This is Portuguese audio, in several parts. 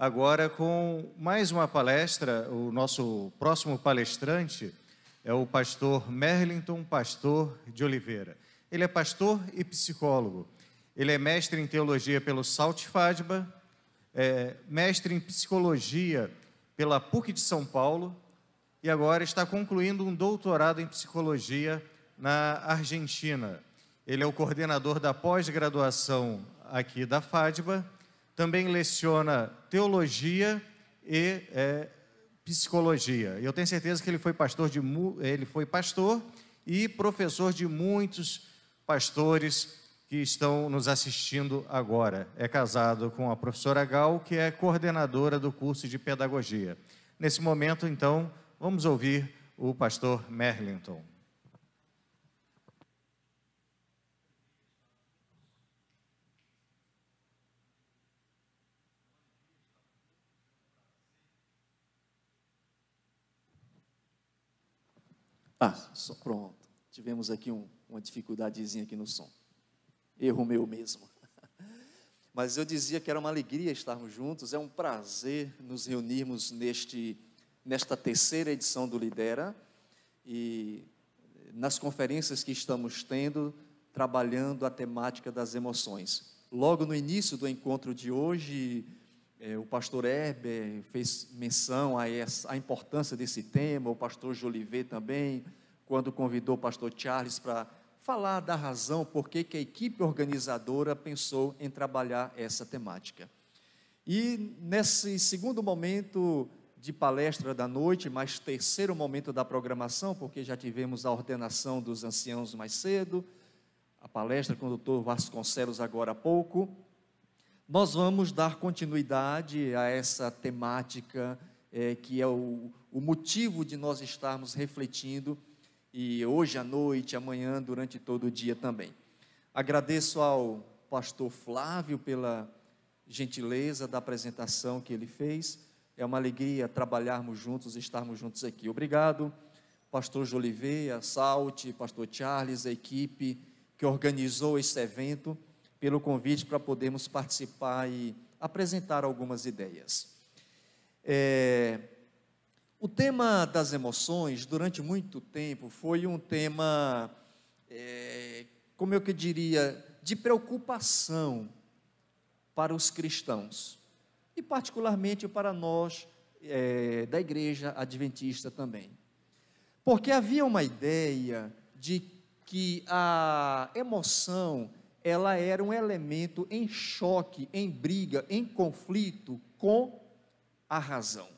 agora com mais uma palestra. O nosso próximo palestrante é o pastor Merlington Pastor de Oliveira. Ele é pastor e psicólogo. Ele é mestre em teologia pelo Salt Fadba, é mestre em psicologia pela PUC de São Paulo e agora está concluindo um doutorado em psicologia na Argentina. Ele é o coordenador da pós-graduação aqui da FADBA, também leciona teologia e é, psicologia. Eu tenho certeza que ele foi pastor de ele foi pastor e professor de muitos pastores que estão nos assistindo agora. É casado com a professora Gal, que é coordenadora do curso de pedagogia. Nesse momento, então, vamos ouvir o pastor Merlington. Ah, só pronto. Tivemos aqui um, uma dificuldadezinha aqui no som. Erro meu mesmo. Mas eu dizia que era uma alegria estarmos juntos, é um prazer nos reunirmos neste, nesta terceira edição do Lidera e nas conferências que estamos tendo, trabalhando a temática das emoções. Logo no início do encontro de hoje, é, o pastor Herber fez menção a, essa, a importância desse tema, o pastor Jolivet também, quando convidou o pastor Charles para falar da razão por que a equipe organizadora pensou em trabalhar essa temática. E nesse segundo momento de palestra da noite, mas terceiro momento da programação, porque já tivemos a ordenação dos anciãos mais cedo, a palestra com o doutor Vasconcelos agora há pouco, nós vamos dar continuidade a essa temática é, que é o, o motivo de nós estarmos refletindo e hoje à noite, amanhã, durante todo o dia também. Agradeço ao pastor Flávio pela gentileza da apresentação que ele fez. É uma alegria trabalharmos juntos, estarmos juntos aqui. Obrigado, pastor Joliveira, Salte, pastor Charles, a equipe que organizou esse evento pelo convite para podermos participar e apresentar algumas ideias. É, o tema das emoções, durante muito tempo, foi um tema, é, como eu que diria, de preocupação para os cristãos, e particularmente para nós é, da igreja adventista também. Porque havia uma ideia de que a emoção ela era um elemento em choque, em briga, em conflito com a razão.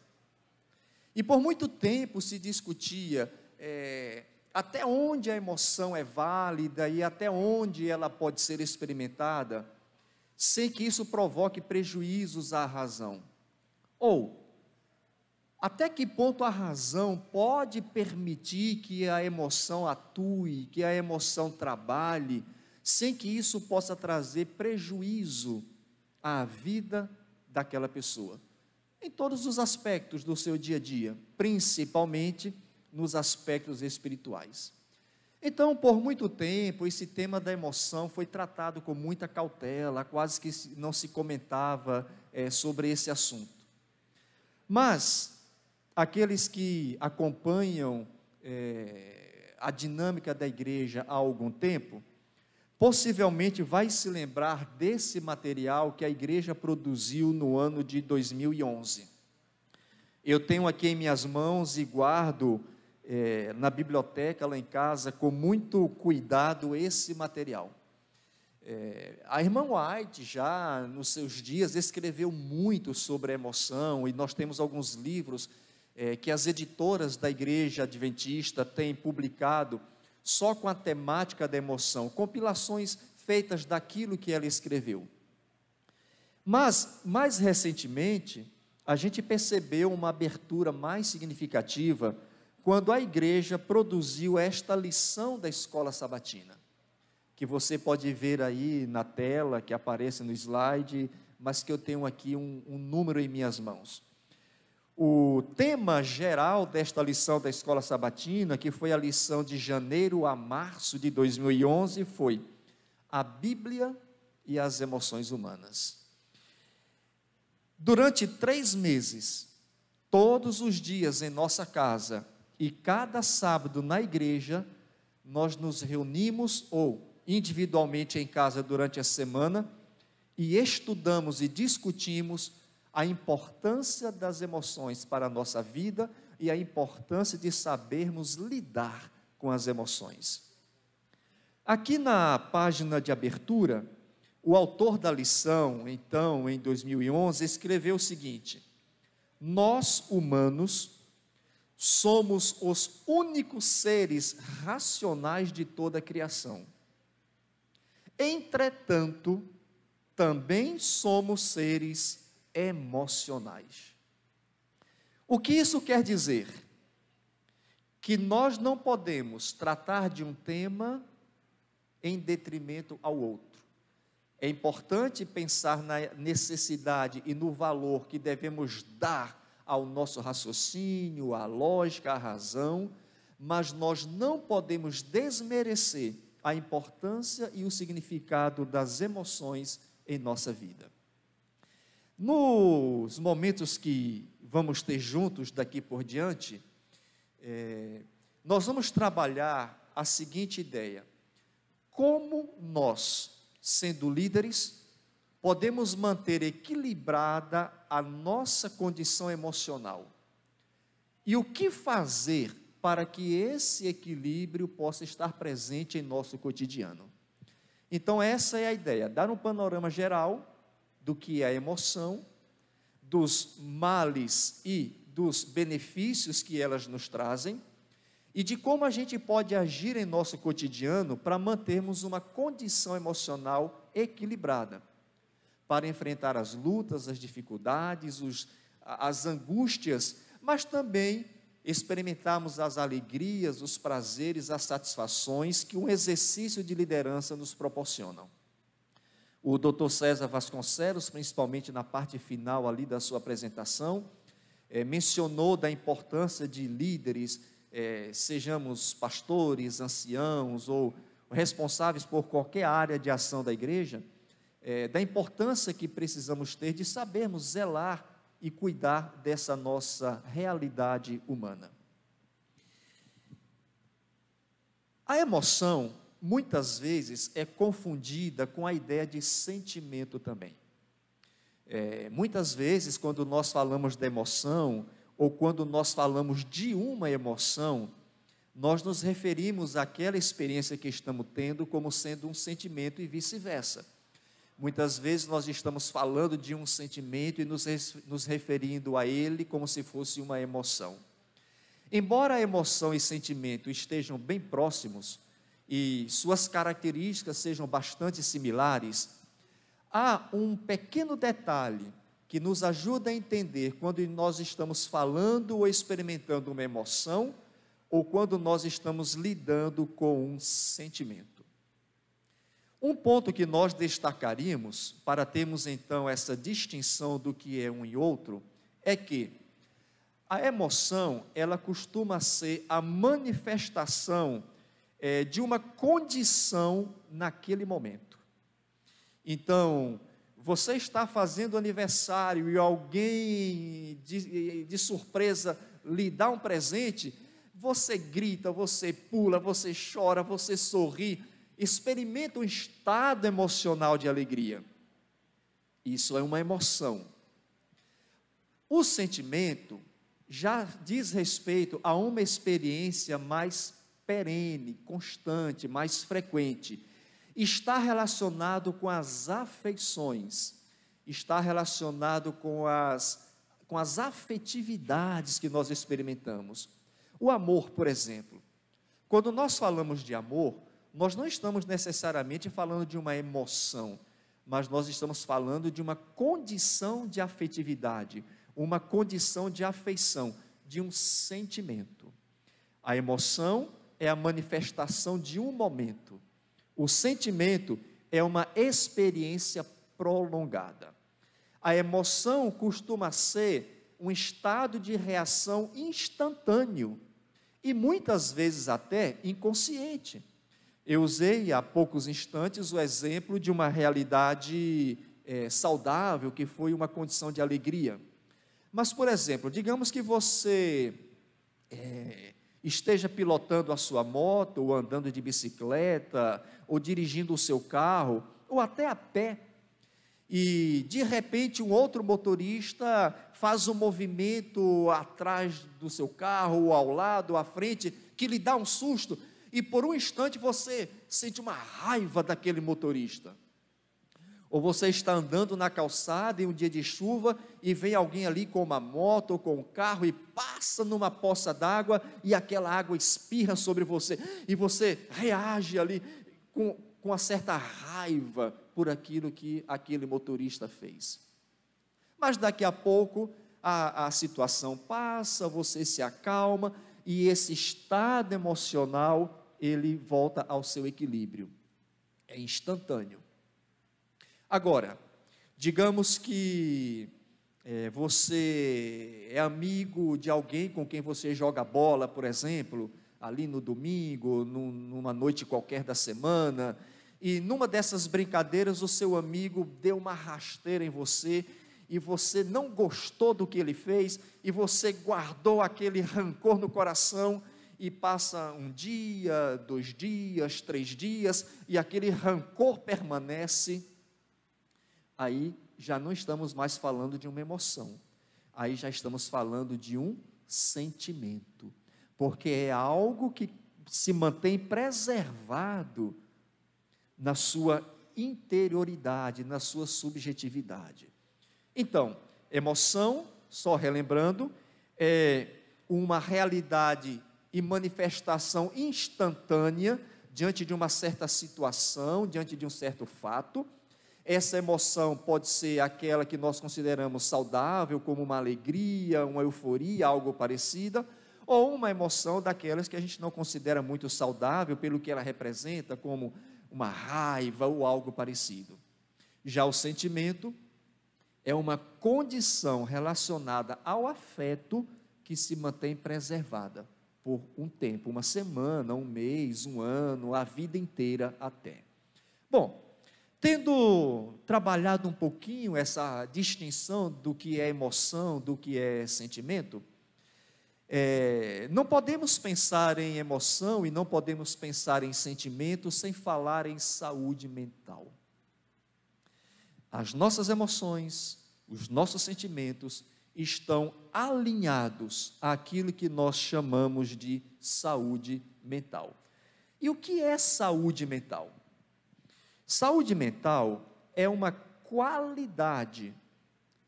E por muito tempo se discutia é, até onde a emoção é válida e até onde ela pode ser experimentada, sem que isso provoque prejuízos à razão. Ou, até que ponto a razão pode permitir que a emoção atue, que a emoção trabalhe, sem que isso possa trazer prejuízo à vida daquela pessoa. Em todos os aspectos do seu dia a dia, principalmente nos aspectos espirituais. Então, por muito tempo, esse tema da emoção foi tratado com muita cautela, quase que não se comentava é, sobre esse assunto. Mas, aqueles que acompanham é, a dinâmica da igreja há algum tempo, possivelmente vai se lembrar desse material que a igreja produziu no ano de 2011. Eu tenho aqui em minhas mãos e guardo é, na biblioteca lá em casa com muito cuidado esse material. É, a irmã White já nos seus dias escreveu muito sobre a emoção e nós temos alguns livros é, que as editoras da igreja adventista têm publicado só com a temática da emoção, compilações feitas daquilo que ela escreveu. Mas, mais recentemente, a gente percebeu uma abertura mais significativa quando a igreja produziu esta lição da escola sabatina, que você pode ver aí na tela, que aparece no slide, mas que eu tenho aqui um, um número em minhas mãos. O tema geral desta lição da escola sabatina, que foi a lição de janeiro a março de 2011, foi a Bíblia e as emoções humanas. Durante três meses, todos os dias em nossa casa e cada sábado na igreja, nós nos reunimos ou individualmente em casa durante a semana e estudamos e discutimos a importância das emoções para a nossa vida e a importância de sabermos lidar com as emoções. Aqui na página de abertura, o autor da lição, então, em 2011, escreveu o seguinte: Nós, humanos, somos os únicos seres racionais de toda a criação. Entretanto, também somos seres emocionais. O que isso quer dizer? Que nós não podemos tratar de um tema em detrimento ao outro. É importante pensar na necessidade e no valor que devemos dar ao nosso raciocínio, à lógica, à razão, mas nós não podemos desmerecer a importância e o significado das emoções em nossa vida. Nos momentos que vamos ter juntos daqui por diante, é, nós vamos trabalhar a seguinte ideia: como nós, sendo líderes, podemos manter equilibrada a nossa condição emocional? E o que fazer para que esse equilíbrio possa estar presente em nosso cotidiano? Então, essa é a ideia: dar um panorama geral do que a emoção, dos males e dos benefícios que elas nos trazem e de como a gente pode agir em nosso cotidiano para mantermos uma condição emocional equilibrada, para enfrentar as lutas, as dificuldades, os, as angústias, mas também experimentarmos as alegrias, os prazeres, as satisfações que um exercício de liderança nos proporcionam. O Dr. César Vasconcelos, principalmente na parte final ali da sua apresentação, é, mencionou da importância de líderes, é, sejamos pastores, anciãos ou responsáveis por qualquer área de ação da igreja, é, da importância que precisamos ter de sabermos zelar e cuidar dessa nossa realidade humana. A emoção muitas vezes é confundida com a ideia de sentimento também. É, muitas vezes, quando nós falamos da emoção, ou quando nós falamos de uma emoção, nós nos referimos àquela experiência que estamos tendo como sendo um sentimento e vice-versa. Muitas vezes nós estamos falando de um sentimento e nos, nos referindo a ele como se fosse uma emoção. Embora emoção e sentimento estejam bem próximos, e suas características sejam bastante similares, há um pequeno detalhe que nos ajuda a entender quando nós estamos falando ou experimentando uma emoção ou quando nós estamos lidando com um sentimento. Um ponto que nós destacaríamos para termos então essa distinção do que é um e outro é que a emoção, ela costuma ser a manifestação é, de uma condição naquele momento. Então, você está fazendo aniversário e alguém de, de surpresa lhe dá um presente, você grita, você pula, você chora, você sorri, experimenta um estado emocional de alegria. Isso é uma emoção. O sentimento já diz respeito a uma experiência mais perene, constante, mais frequente, está relacionado com as afeições, está relacionado com as, com as afetividades que nós experimentamos. O amor, por exemplo. Quando nós falamos de amor, nós não estamos necessariamente falando de uma emoção, mas nós estamos falando de uma condição de afetividade, uma condição de afeição, de um sentimento. A emoção é a manifestação de um momento. O sentimento é uma experiência prolongada. A emoção costuma ser um estado de reação instantâneo e muitas vezes até inconsciente. Eu usei há poucos instantes o exemplo de uma realidade é, saudável, que foi uma condição de alegria. Mas, por exemplo, digamos que você é, esteja pilotando a sua moto, ou andando de bicicleta, ou dirigindo o seu carro, ou até a pé, e de repente um outro motorista faz um movimento atrás do seu carro, ou ao lado, ou à frente, que lhe dá um susto, e por um instante você sente uma raiva daquele motorista. Ou você está andando na calçada em um dia de chuva e vem alguém ali com uma moto ou com um carro e passa numa poça d'água e aquela água espirra sobre você e você reage ali com, com uma certa raiva por aquilo que aquele motorista fez. Mas daqui a pouco a, a situação passa, você se acalma e esse estado emocional ele volta ao seu equilíbrio. É instantâneo. Agora, digamos que é, você é amigo de alguém com quem você joga bola, por exemplo, ali no domingo, num, numa noite qualquer da semana, e numa dessas brincadeiras o seu amigo deu uma rasteira em você e você não gostou do que ele fez e você guardou aquele rancor no coração e passa um dia, dois dias, três dias e aquele rancor permanece aí já não estamos mais falando de uma emoção, aí já estamos falando de um sentimento, porque é algo que se mantém preservado na sua interioridade, na sua subjetividade. Então, emoção, só relembrando, é uma realidade e manifestação instantânea diante de uma certa situação, diante de um certo fato essa emoção pode ser aquela que nós consideramos saudável, como uma alegria, uma euforia, algo parecida, ou uma emoção daquelas que a gente não considera muito saudável pelo que ela representa, como uma raiva ou algo parecido. Já o sentimento é uma condição relacionada ao afeto que se mantém preservada por um tempo, uma semana, um mês, um ano, a vida inteira até. Bom, Tendo trabalhado um pouquinho essa distinção do que é emoção, do que é sentimento, é, não podemos pensar em emoção e não podemos pensar em sentimento sem falar em saúde mental. As nossas emoções, os nossos sentimentos estão alinhados àquilo que nós chamamos de saúde mental. E o que é saúde mental? Saúde mental é uma qualidade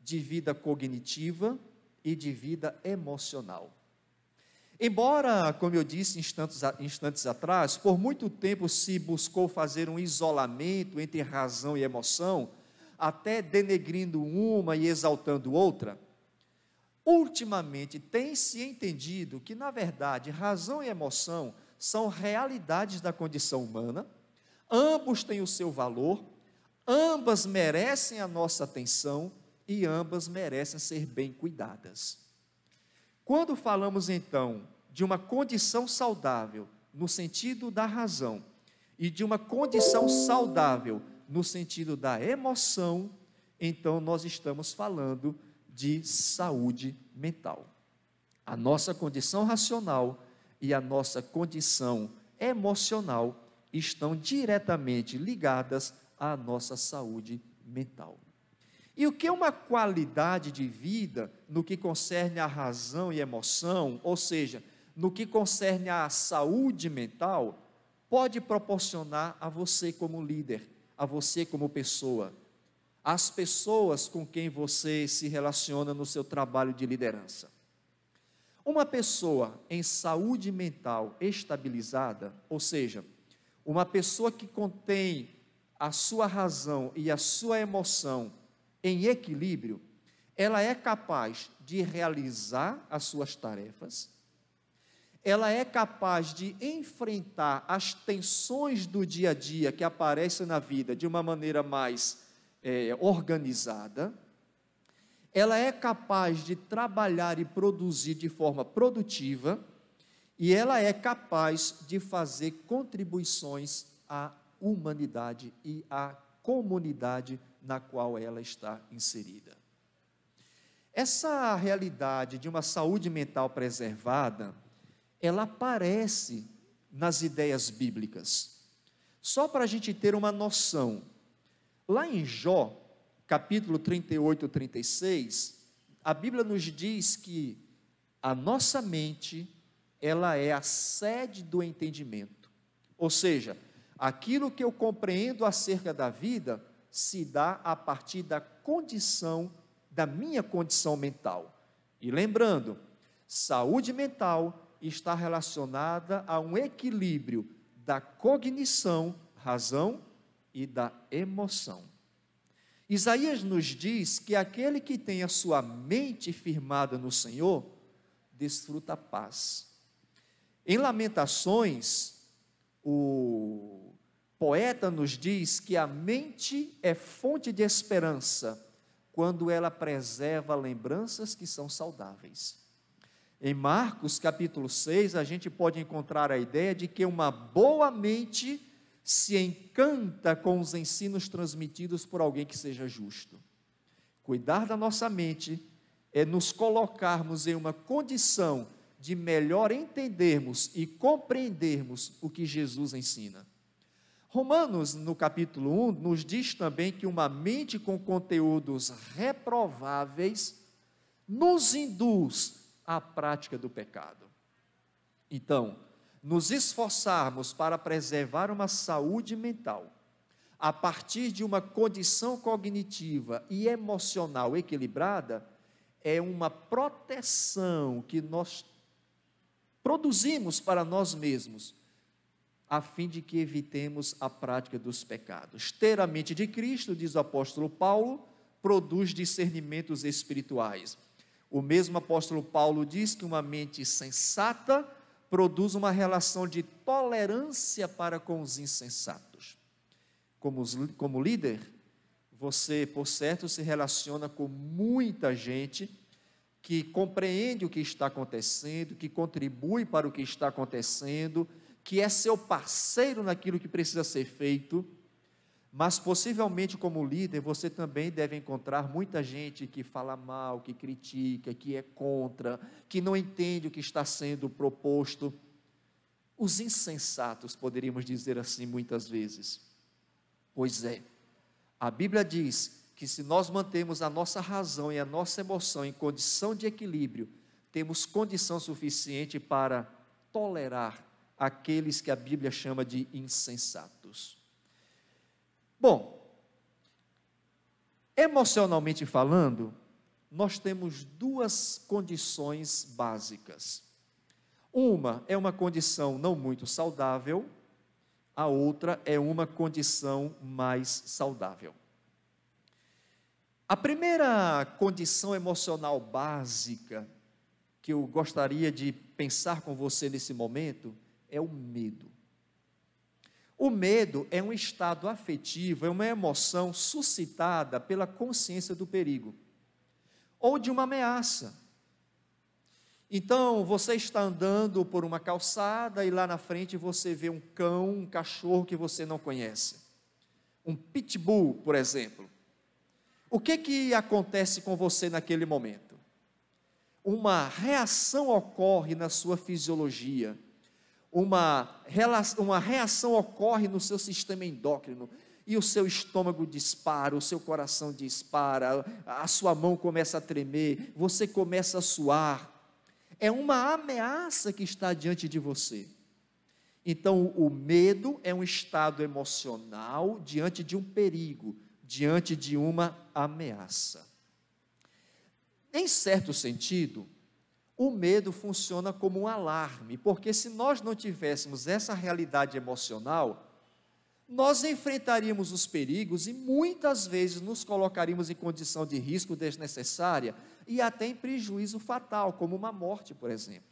de vida cognitiva e de vida emocional. Embora, como eu disse instantes, instantes atrás, por muito tempo se buscou fazer um isolamento entre razão e emoção, até denegrindo uma e exaltando outra, ultimamente tem se entendido que, na verdade, razão e emoção são realidades da condição humana ambos têm o seu valor, ambas merecem a nossa atenção e ambas merecem ser bem cuidadas. Quando falamos então de uma condição saudável no sentido da razão e de uma condição saudável no sentido da emoção, então nós estamos falando de saúde mental. A nossa condição racional e a nossa condição emocional estão diretamente ligadas à nossa saúde mental. E o que é uma qualidade de vida no que concerne a razão e emoção, ou seja, no que concerne a saúde mental, pode proporcionar a você como líder, a você como pessoa, às pessoas com quem você se relaciona no seu trabalho de liderança. Uma pessoa em saúde mental estabilizada, ou seja, uma pessoa que contém a sua razão e a sua emoção em equilíbrio, ela é capaz de realizar as suas tarefas, ela é capaz de enfrentar as tensões do dia a dia que aparecem na vida de uma maneira mais é, organizada, ela é capaz de trabalhar e produzir de forma produtiva e ela é capaz de fazer contribuições à humanidade e à comunidade na qual ela está inserida. Essa realidade de uma saúde mental preservada, ela aparece nas ideias bíblicas. Só para a gente ter uma noção, lá em Jó, capítulo 38, 36, a Bíblia nos diz que a nossa mente, ela é a sede do entendimento. Ou seja, aquilo que eu compreendo acerca da vida se dá a partir da condição, da minha condição mental. E lembrando, saúde mental está relacionada a um equilíbrio da cognição, razão e da emoção. Isaías nos diz que aquele que tem a sua mente firmada no Senhor, desfruta paz. Em Lamentações, o poeta nos diz que a mente é fonte de esperança quando ela preserva lembranças que são saudáveis. Em Marcos capítulo 6, a gente pode encontrar a ideia de que uma boa mente se encanta com os ensinos transmitidos por alguém que seja justo. Cuidar da nossa mente é nos colocarmos em uma condição de melhor entendermos e compreendermos o que Jesus ensina. Romanos, no capítulo 1, nos diz também que uma mente com conteúdos reprováveis nos induz à prática do pecado. Então, nos esforçarmos para preservar uma saúde mental, a partir de uma condição cognitiva e emocional equilibrada, é uma proteção que nós produzimos para nós mesmos, a fim de que evitemos a prática dos pecados. Ter a mente de Cristo, diz o apóstolo Paulo, produz discernimentos espirituais. O mesmo apóstolo Paulo diz que uma mente sensata produz uma relação de tolerância para com os insensatos. Como, como líder, você, por certo, se relaciona com muita gente que compreende o que está acontecendo, que contribui para o que está acontecendo, que é seu parceiro naquilo que precisa ser feito, mas possivelmente como líder você também deve encontrar muita gente que fala mal, que critica, que é contra, que não entende o que está sendo proposto. Os insensatos, poderíamos dizer assim muitas vezes. Pois é, a Bíblia diz que se nós mantemos a nossa razão e a nossa emoção em condição de equilíbrio, temos condição suficiente para tolerar aqueles que a Bíblia chama de insensatos. Bom, emocionalmente falando, nós temos duas condições básicas. Uma é uma condição não muito saudável, a outra é uma condição mais saudável. A primeira condição emocional básica que eu gostaria de pensar com você nesse momento é o medo. O medo é um estado afetivo, é uma emoção suscitada pela consciência do perigo ou de uma ameaça. Então, você está andando por uma calçada e lá na frente você vê um cão, um cachorro que você não conhece. Um pitbull, por exemplo. O que que acontece com você naquele momento? Uma reação ocorre na sua fisiologia uma, uma reação ocorre no seu sistema endócrino, e o seu estômago dispara, o seu coração dispara, a sua mão começa a tremer, você começa a suar. É uma ameaça que está diante de você. Então, o medo é um estado emocional diante de um perigo, diante de uma ameaça. Em certo sentido, o medo funciona como um alarme, porque se nós não tivéssemos essa realidade emocional, nós enfrentaríamos os perigos e muitas vezes nos colocaríamos em condição de risco desnecessária e até em prejuízo fatal, como uma morte, por exemplo.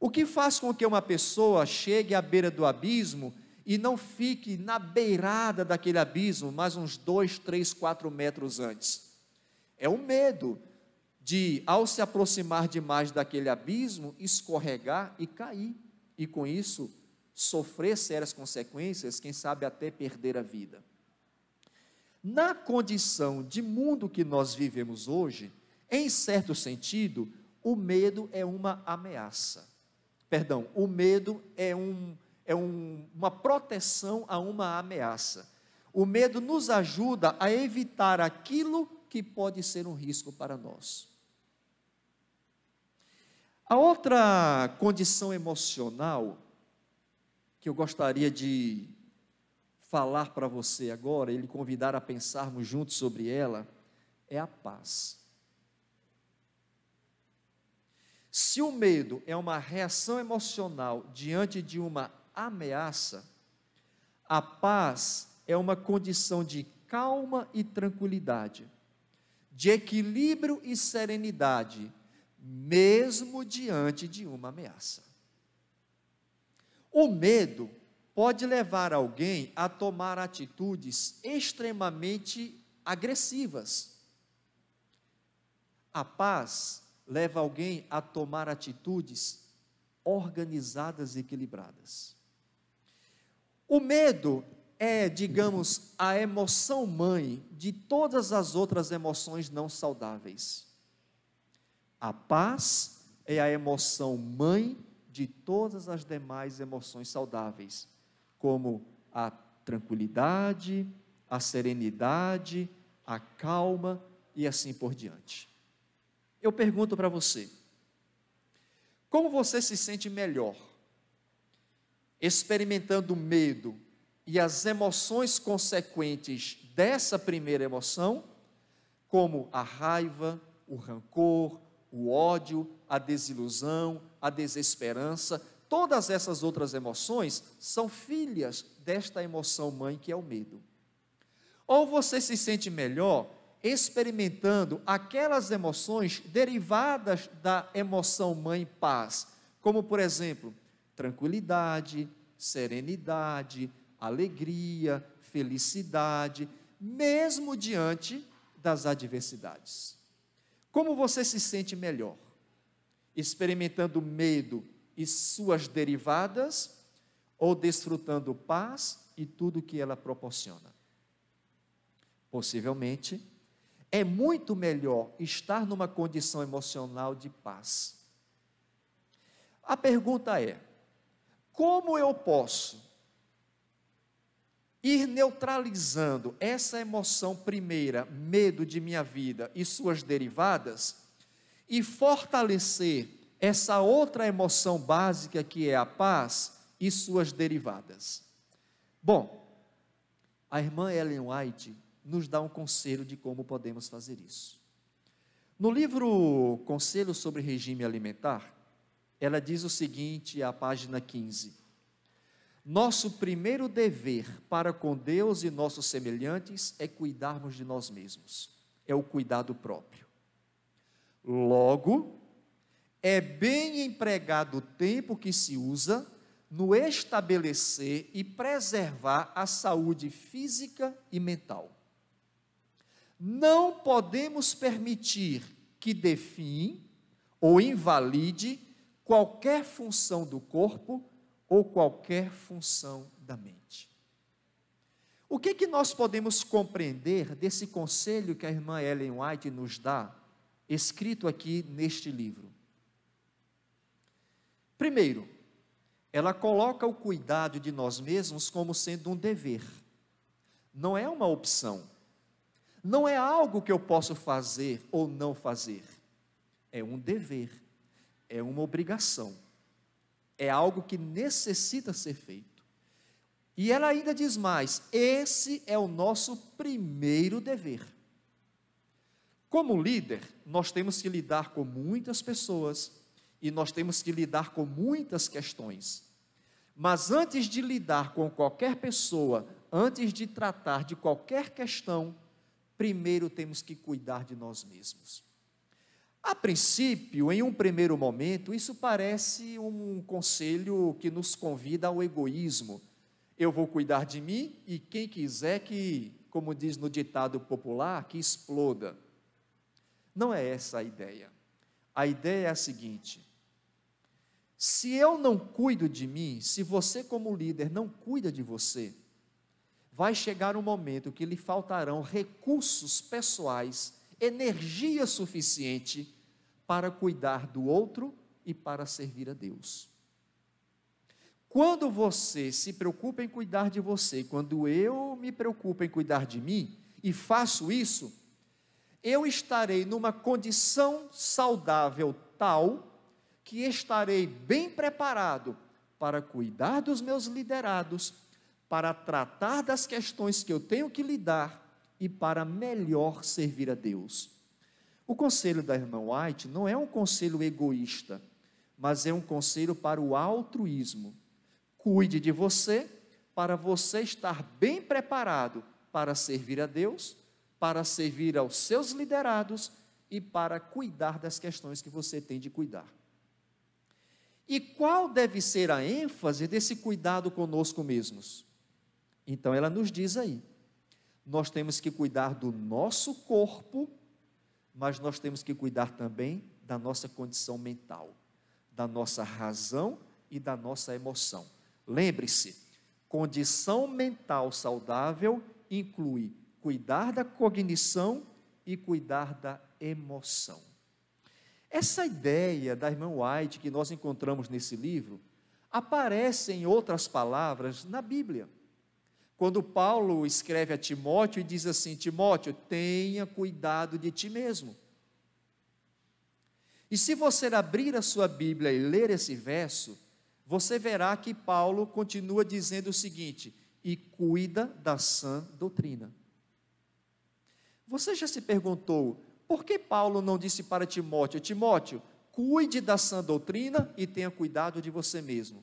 O que faz com que uma pessoa chegue à beira do abismo e não fique na beirada daquele abismo, mais uns dois, três, quatro metros antes? É o medo de, ao se aproximar demais daquele abismo, escorregar e cair, e com isso sofrer sérias consequências, quem sabe até perder a vida. na condição de mundo que nós vivemos hoje, em certo sentido, o medo é uma ameaça. Perdão, o medo é, um, é um, uma proteção a uma ameaça. O medo nos ajuda a evitar aquilo que pode ser um risco para nós. A outra condição emocional que eu gostaria de falar para você agora, ele convidar a pensarmos juntos sobre ela, é a paz. Se o medo é uma reação emocional diante de uma ameaça, a paz é uma condição de calma e tranquilidade, de equilíbrio e serenidade, mesmo diante de uma ameaça. O medo pode levar alguém a tomar atitudes extremamente agressivas. A paz leva alguém a tomar atitudes organizadas e equilibradas. O medo é, digamos, a emoção mãe de todas as outras emoções não saudáveis. A paz é a emoção mãe de todas as demais emoções saudáveis, como a tranquilidade, a serenidade, a calma e assim por diante. Eu pergunto para você: como você se sente melhor? Experimentando medo e as emoções consequentes dessa primeira emoção, como a raiva, o rancor, o ódio, a desilusão, a desesperança, todas essas outras emoções são filhas desta emoção mãe que é o medo. Ou você se sente melhor experimentando aquelas emoções derivadas da emoção mãe paz, como por exemplo, tranquilidade, serenidade, alegria, felicidade, mesmo diante das adversidades. Como você se sente melhor? Experimentando medo e suas derivadas ou desfrutando paz e tudo que ela proporciona? Possivelmente, é muito melhor estar numa condição emocional de paz. A pergunta é: como eu posso ir neutralizando essa emoção primeira, medo de minha vida e suas derivadas, e fortalecer essa outra emoção básica que é a paz e suas derivadas? Bom, a irmã Ellen White nos dá um conselho de como podemos fazer isso. No livro Conselho sobre Regime Alimentar, ela diz o seguinte, à página 15: Nosso primeiro dever para com Deus e nossos semelhantes é cuidarmos de nós mesmos, é o cuidado próprio. Logo, é bem empregado o tempo que se usa no estabelecer e preservar a saúde física e mental. Não podemos permitir que define ou invalide qualquer função do corpo ou qualquer função da mente. O que, que nós podemos compreender desse conselho que a irmã Ellen White nos dá, escrito aqui neste livro? Primeiro, ela coloca o cuidado de nós mesmos como sendo um dever, não é uma opção não é algo que eu posso fazer ou não fazer, é um dever, é uma obrigação, é algo que necessita ser feito. E ela ainda diz mais: esse é o nosso primeiro dever. Como líder, nós temos que lidar com muitas pessoas e nós temos que lidar com muitas questões. Mas antes de lidar com qualquer pessoa, antes de tratar de qualquer questão, primeiro temos que cuidar de nós mesmos. A princípio, em um primeiro momento, isso parece um conselho que nos convida ao egoísmo. Eu vou cuidar de mim e quem quiser que, como diz no ditado popular, que exploda. Não é essa a ideia. A ideia é a seguinte: se eu não cuido de mim, se você, como líder, não cuida de você, vai chegar um momento que lhe faltarão recursos pessoais, energia suficiente para cuidar do outro e para servir a Deus. Quando você se preocupa em cuidar de você, quando eu me preocupo em cuidar de mim e faço isso, eu estarei numa condição saudável tal que estarei bem preparado para cuidar dos meus liderados, para tratar das questões que eu tenho que lidar e para melhor servir a Deus. O conselho da irmã White não é um conselho egoísta, mas é um conselho para o altruísmo. Cuide de você para você estar bem preparado para servir a Deus, para servir aos seus liderados e para cuidar das questões que você tem de cuidar. E qual deve ser a ênfase desse cuidado conosco mesmos? Então ela nos diz aí: nós temos que cuidar do nosso corpo, mas nós temos que cuidar também da nossa condição mental, da nossa razão e da nossa emoção. Lembre-se, condição mental saudável inclui cuidar da cognição e cuidar da emoção. Essa ideia da irmã White que nós encontramos nesse livro aparece em outras palavras na Bíblia. Quando Paulo escreve a Timóteo e diz assim: Timóteo, tenha cuidado de ti mesmo. E se você abrir a sua Bíblia e ler esse verso, você verá que Paulo continua dizendo o seguinte: e cuida da sã doutrina. Você já se perguntou por que Paulo não disse para Timóteo: Timóteo, cuide da sã doutrina e tenha cuidado de você mesmo?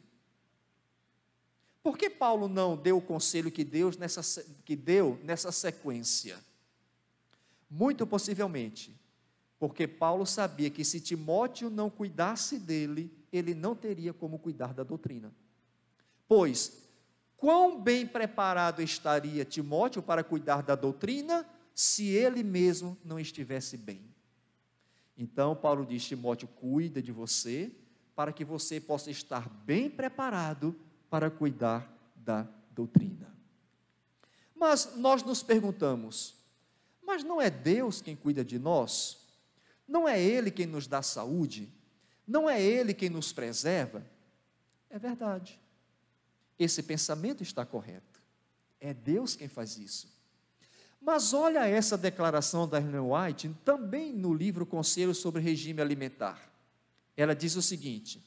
Por que Paulo não deu o conselho que, Deus nessa, que deu nessa sequência? Muito possivelmente, porque Paulo sabia que se Timóteo não cuidasse dele, ele não teria como cuidar da doutrina. Pois, quão bem preparado estaria Timóteo para cuidar da doutrina se ele mesmo não estivesse bem. Então, Paulo diz: Timóteo, cuida de você, para que você possa estar bem preparado para cuidar da doutrina. Mas nós nos perguntamos: mas não é Deus quem cuida de nós? Não é Ele quem nos dá saúde? Não é Ele quem nos preserva? É verdade. Esse pensamento está correto. É Deus quem faz isso. Mas olha essa declaração da Ellen White, também no livro Conselho sobre Regime Alimentar. Ela diz o seguinte: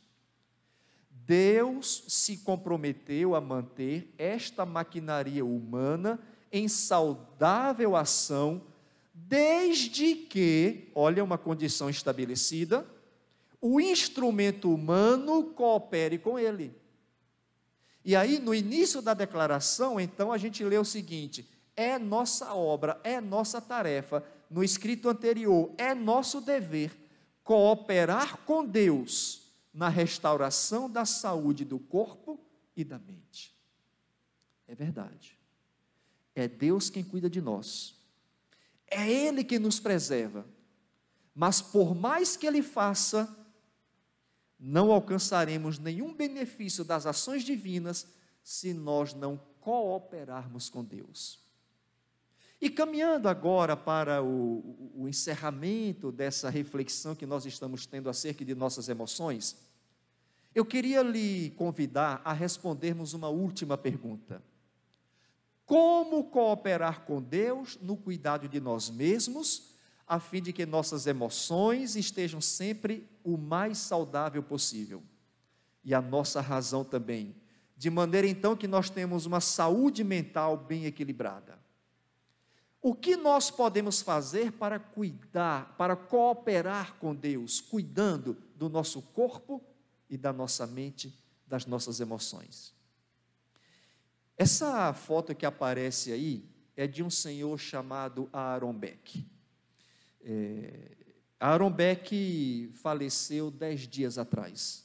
Deus se comprometeu a manter esta maquinaria humana em saudável ação, desde que, olha uma condição estabelecida, o instrumento humano coopere com ele. E aí, no início da declaração, então, a gente lê o seguinte: é nossa obra, é nossa tarefa, no escrito anterior, é nosso dever cooperar com Deus na restauração da saúde do corpo e da mente. É verdade. É Deus quem cuida de nós. É Ele que nos preserva. Mas por mais que Ele faça, não alcançaremos nenhum benefício das ações divinas se nós não cooperarmos com Deus. E caminhando agora para o, o, encerramento dessa reflexão que nós estamos tendo acerca de nossas emoções, eu queria lhe convidar a respondermos uma última pergunta. Como cooperar com Deus no cuidado de nós mesmos, a fim de que nossas emoções estejam sempre o mais saudável possível? E a nossa razão também, de maneira então que nós temos uma saúde mental bem equilibrada. O que nós podemos fazer para cuidar, para cooperar com Deus, cuidando do nosso corpo e da nossa mente, das nossas emoções? Essa foto que aparece aí é de um senhor chamado Aaron Beck. É, Aaron Beck faleceu dez dias atrás,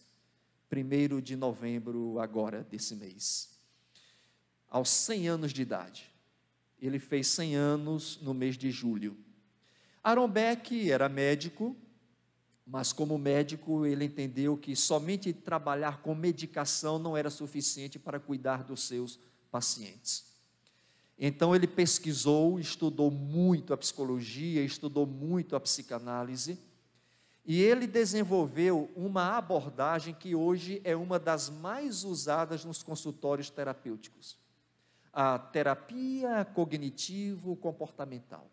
primeiro de novembro agora desse mês, aos 100 anos de idade ele fez 100 anos no mês de julho. Aaron Beck era médico, mas como médico ele entendeu que somente trabalhar com medicação não era suficiente para cuidar dos seus pacientes. Então ele pesquisou, estudou muito a psicologia, estudou muito a psicanálise, e ele desenvolveu uma abordagem que hoje é uma das mais usadas nos consultórios terapêuticos. A terapia cognitivo-comportamental.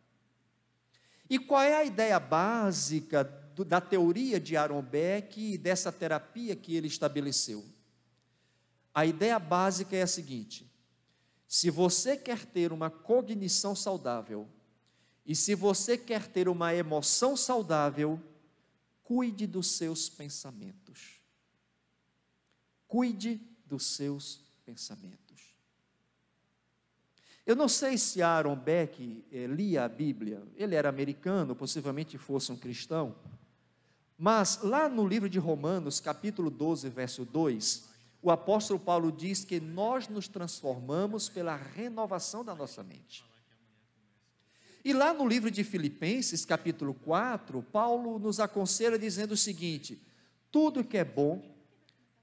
E qual é a ideia básica do, da teoria de Aaron Beck e dessa terapia que ele estabeleceu? A ideia básica é a seguinte: se você quer ter uma cognição saudável, e se você quer ter uma emoção saudável, cuide dos seus pensamentos. Cuide dos seus pensamentos. Eu não sei se Aaron Beck eh, lia a Bíblia, ele era americano, possivelmente fosse um cristão, mas lá no livro de Romanos, capítulo 12, verso 2, o apóstolo Paulo diz que nós nos transformamos pela renovação da nossa mente. E lá no livro de Filipenses, capítulo 4, Paulo nos aconselha dizendo o seguinte: tudo que é bom,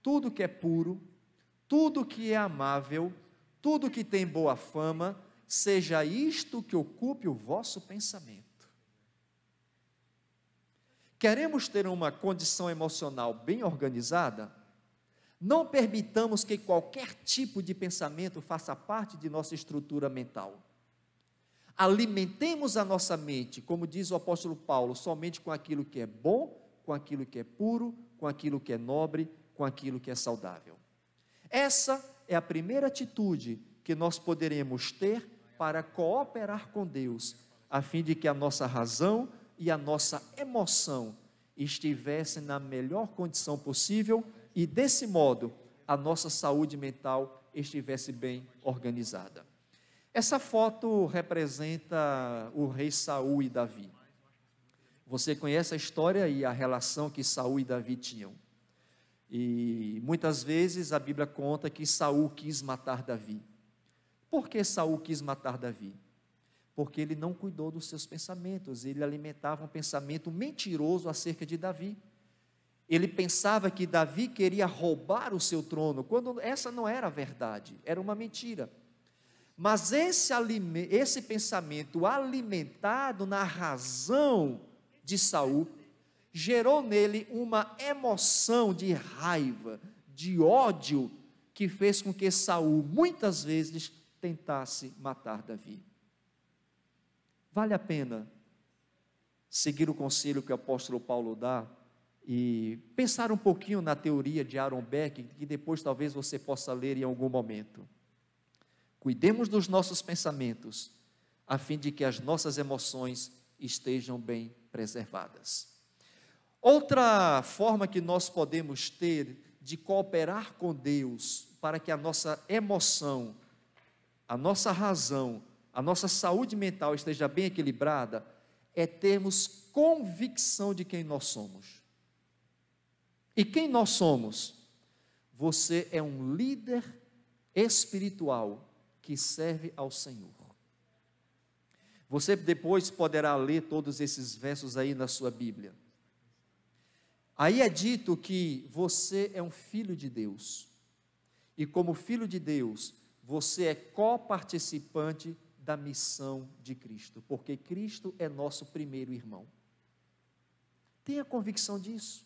tudo que é puro, tudo que é amável, tudo que tem boa fama, seja isto que ocupe o vosso pensamento. Queremos ter uma condição emocional bem organizada? Não permitamos que qualquer tipo de pensamento faça parte de nossa estrutura mental. Alimentemos a nossa mente, como diz o apóstolo Paulo, somente com aquilo que é bom, com aquilo que é puro, com aquilo que é nobre, com aquilo que é saudável. Essa é a primeira atitude que nós poderemos ter para cooperar com Deus, a fim de que a nossa razão e a nossa emoção estivessem na melhor condição possível e, desse modo, a nossa saúde mental estivesse bem organizada. Essa foto representa o rei Saul e Davi. Você conhece a história e a relação que Saul e Davi tinham. E muitas vezes a Bíblia conta que Saul quis matar Davi. Por que Saul quis matar Davi? Porque ele não cuidou dos seus pensamentos, ele alimentava um pensamento mentiroso acerca de Davi. Ele pensava que Davi queria roubar o seu trono, quando essa não era a verdade, era uma mentira. Mas esse, esse pensamento alimentado na razão de Saul gerou nele uma emoção de raiva, de ódio, que fez com que Saul muitas vezes tentasse matar Davi. Vale a pena seguir o conselho que o apóstolo Paulo dá e pensar um pouquinho na teoria de Aaron Beck, que depois talvez você possa ler em algum momento. Cuidemos dos nossos pensamentos, a fim de que as nossas emoções estejam bem preservadas. Outra forma que nós podemos ter de cooperar com Deus para que a nossa emoção a nossa razão, a nossa saúde mental esteja bem equilibrada, é termos convicção de quem nós somos. E quem nós somos? Você é um líder espiritual que serve ao Senhor. Você depois poderá ler todos esses versos aí na sua Bíblia. Aí é dito que você é um filho de Deus. E como filho de Deus, você é coparticipante da missão de Cristo, porque Cristo é nosso primeiro irmão. Tenha convicção disso.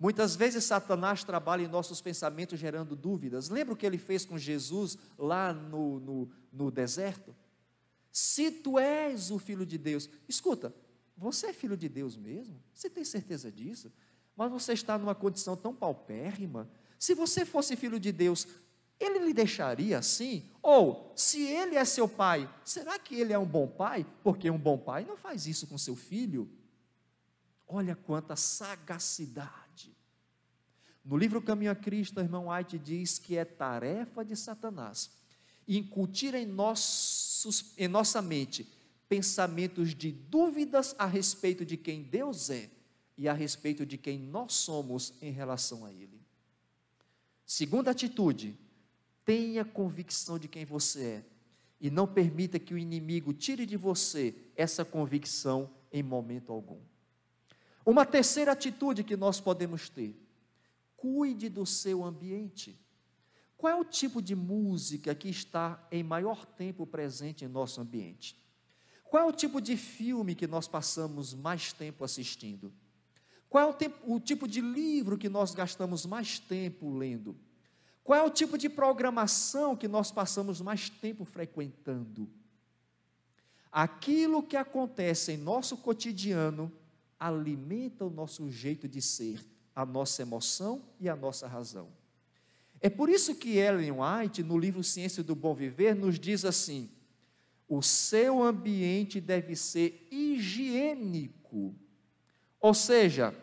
Muitas vezes Satanás trabalha em nossos pensamentos gerando dúvidas. Lembra o que ele fez com Jesus lá no, no, no deserto? Se tu és o filho de Deus, escuta, você é filho de Deus mesmo? Você tem certeza disso? Mas você está numa condição tão paupérrima. Se você fosse filho de Deus, ele lhe deixaria assim? Ou, se ele é seu pai, será que ele é um bom pai? Porque um bom pai não faz isso com seu filho. Olha quanta sagacidade. No livro Caminho a Cristo, o irmão White diz que é tarefa de Satanás incutir em, nossos, em nossa mente pensamentos de dúvidas a respeito de quem Deus é e a respeito de quem nós somos em relação a Ele. Segunda atitude, Tenha convicção de quem você é e não permita que o inimigo tire de você essa convicção em momento algum. Uma terceira atitude que nós podemos ter: cuide do seu ambiente. qual é o tipo de música que está em maior tempo presente em nosso ambiente? Qual é o tipo de filme que nós passamos mais tempo assistindo? Qual é o, tempo, o tipo de livro que nós gastamos mais tempo lendo? Qual é o tipo de programação que nós passamos mais tempo frequentando? Aquilo que acontece em nosso cotidiano alimenta o nosso jeito de ser, a nossa emoção e a nossa razão. É por isso que Ellen White, no livro Ciência do Bom Viver, nos diz assim: o seu ambiente deve ser higiênico, ou seja,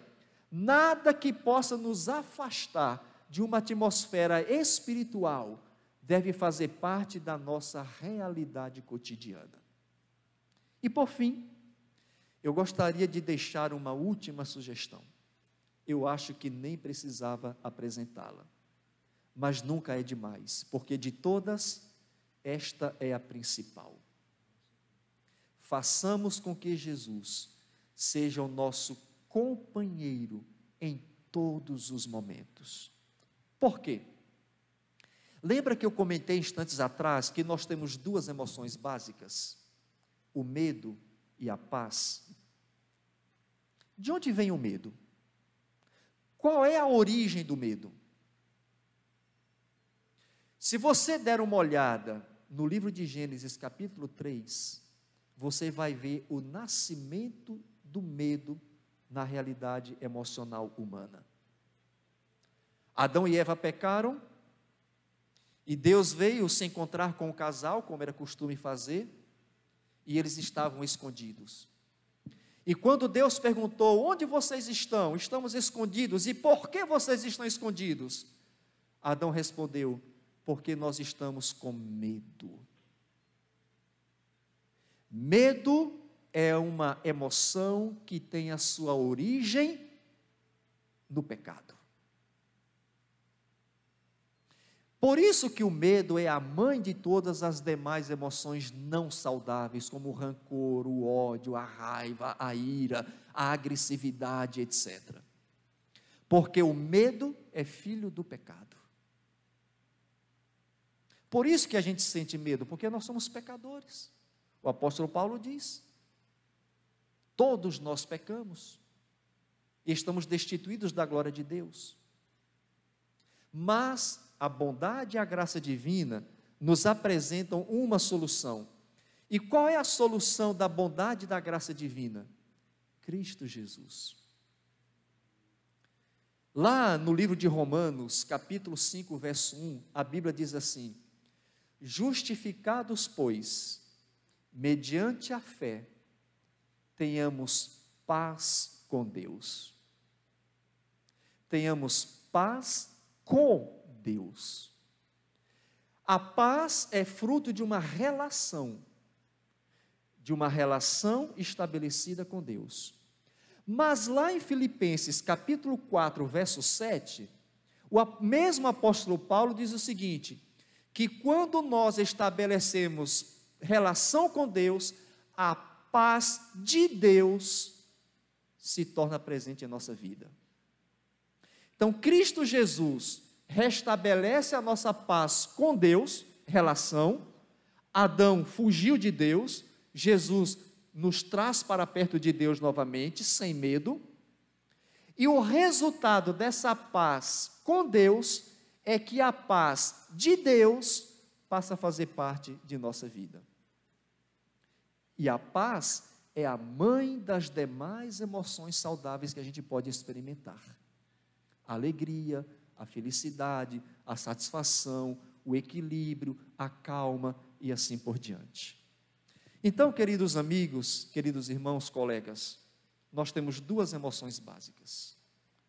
Nada que possa nos afastar de uma atmosfera espiritual deve fazer parte da nossa realidade cotidiana. E por fim, eu gostaria de deixar uma última sugestão. Eu acho que nem precisava apresentá-la, mas nunca é demais, porque de todas, esta é a principal. Façamos com que Jesus seja o nosso companheiro em todos os momentos. Por quê? Lembra que eu comentei instantes atrás que nós temos duas emoções básicas: o medo e a paz? De onde vem o medo? Qual é a origem do medo? Se você der uma olhada no livro de Gênesis, capítulo 3, você vai ver o nascimento do medo na realidade emocional humana. Adão e Eva pecaram, e Deus veio se encontrar com o casal, como era costume fazer, e eles estavam escondidos. E quando Deus perguntou: Onde vocês estão? Estamos escondidos. E por que vocês estão escondidos? Adão respondeu: Porque nós estamos com medo. Medo é uma emoção que tem a sua origem no pecado. Por isso que o medo é a mãe de todas as demais emoções não saudáveis, como o rancor, o ódio, a raiva, a ira, a agressividade, etc. Porque o medo é filho do pecado. Por isso que a gente sente medo, porque nós somos pecadores. O apóstolo Paulo diz: Todos nós pecamos e estamos destituídos da glória de Deus. Mas a bondade e a graça divina nos apresentam uma solução. E qual é a solução da bondade e da graça divina? Cristo Jesus. Lá no livro de Romanos, capítulo 5, verso 1, a Bíblia diz assim: Justificados, pois, mediante a fé, tenhamos paz com Deus. Tenhamos paz com Deus. A paz é fruto de uma relação, de uma relação estabelecida com Deus. Mas lá em Filipenses capítulo 4, verso 7, o mesmo apóstolo Paulo diz o seguinte: que quando nós estabelecemos relação com Deus, a paz de Deus se torna presente em nossa vida. Então, Cristo Jesus restabelece a nossa paz com Deus, relação. Adão fugiu de Deus, Jesus nos traz para perto de Deus novamente, sem medo. E o resultado dessa paz com Deus é que a paz de Deus passa a fazer parte de nossa vida. E a paz é a mãe das demais emoções saudáveis que a gente pode experimentar: alegria, a felicidade, a satisfação, o equilíbrio, a calma e assim por diante. Então, queridos amigos, queridos irmãos, colegas, nós temos duas emoções básicas: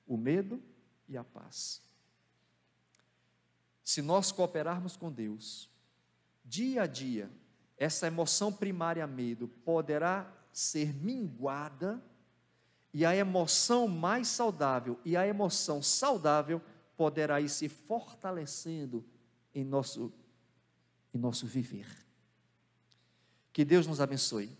o medo e a paz. Se nós cooperarmos com Deus, dia a dia, essa emoção primária medo poderá ser minguada e a emoção mais saudável e a emoção saudável poderá ir se fortalecendo em nosso em nosso viver. Que Deus nos abençoe.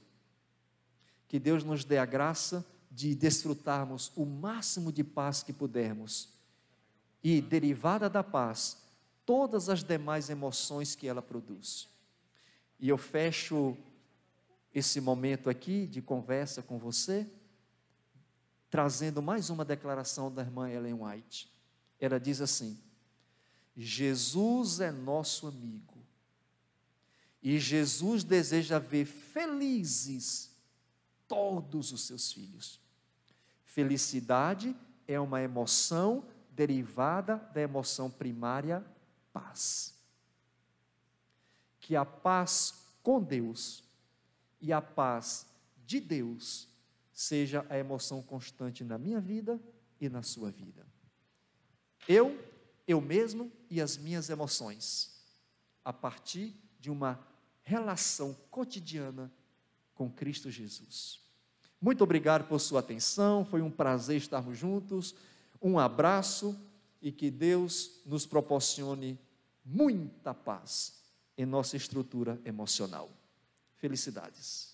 Que Deus nos dê a graça de desfrutarmos o máximo de paz que pudermos. E derivada da paz, todas as demais emoções que ela produz. E eu fecho esse momento aqui de conversa com você, trazendo mais uma declaração da irmã Ellen White. Ela diz assim: Jesus é nosso amigo, e Jesus deseja ver felizes todos os seus filhos. Felicidade é uma emoção derivada da emoção primária paz. Que a paz com Deus e a paz de Deus seja a emoção constante na minha vida e na sua vida. Eu, eu mesmo e as minhas emoções, a partir de uma relação cotidiana com Cristo Jesus. Muito obrigado por sua atenção, foi um prazer estarmos juntos. Um abraço e que Deus nos proporcione muita paz em nossa estrutura emocional. Felicidades.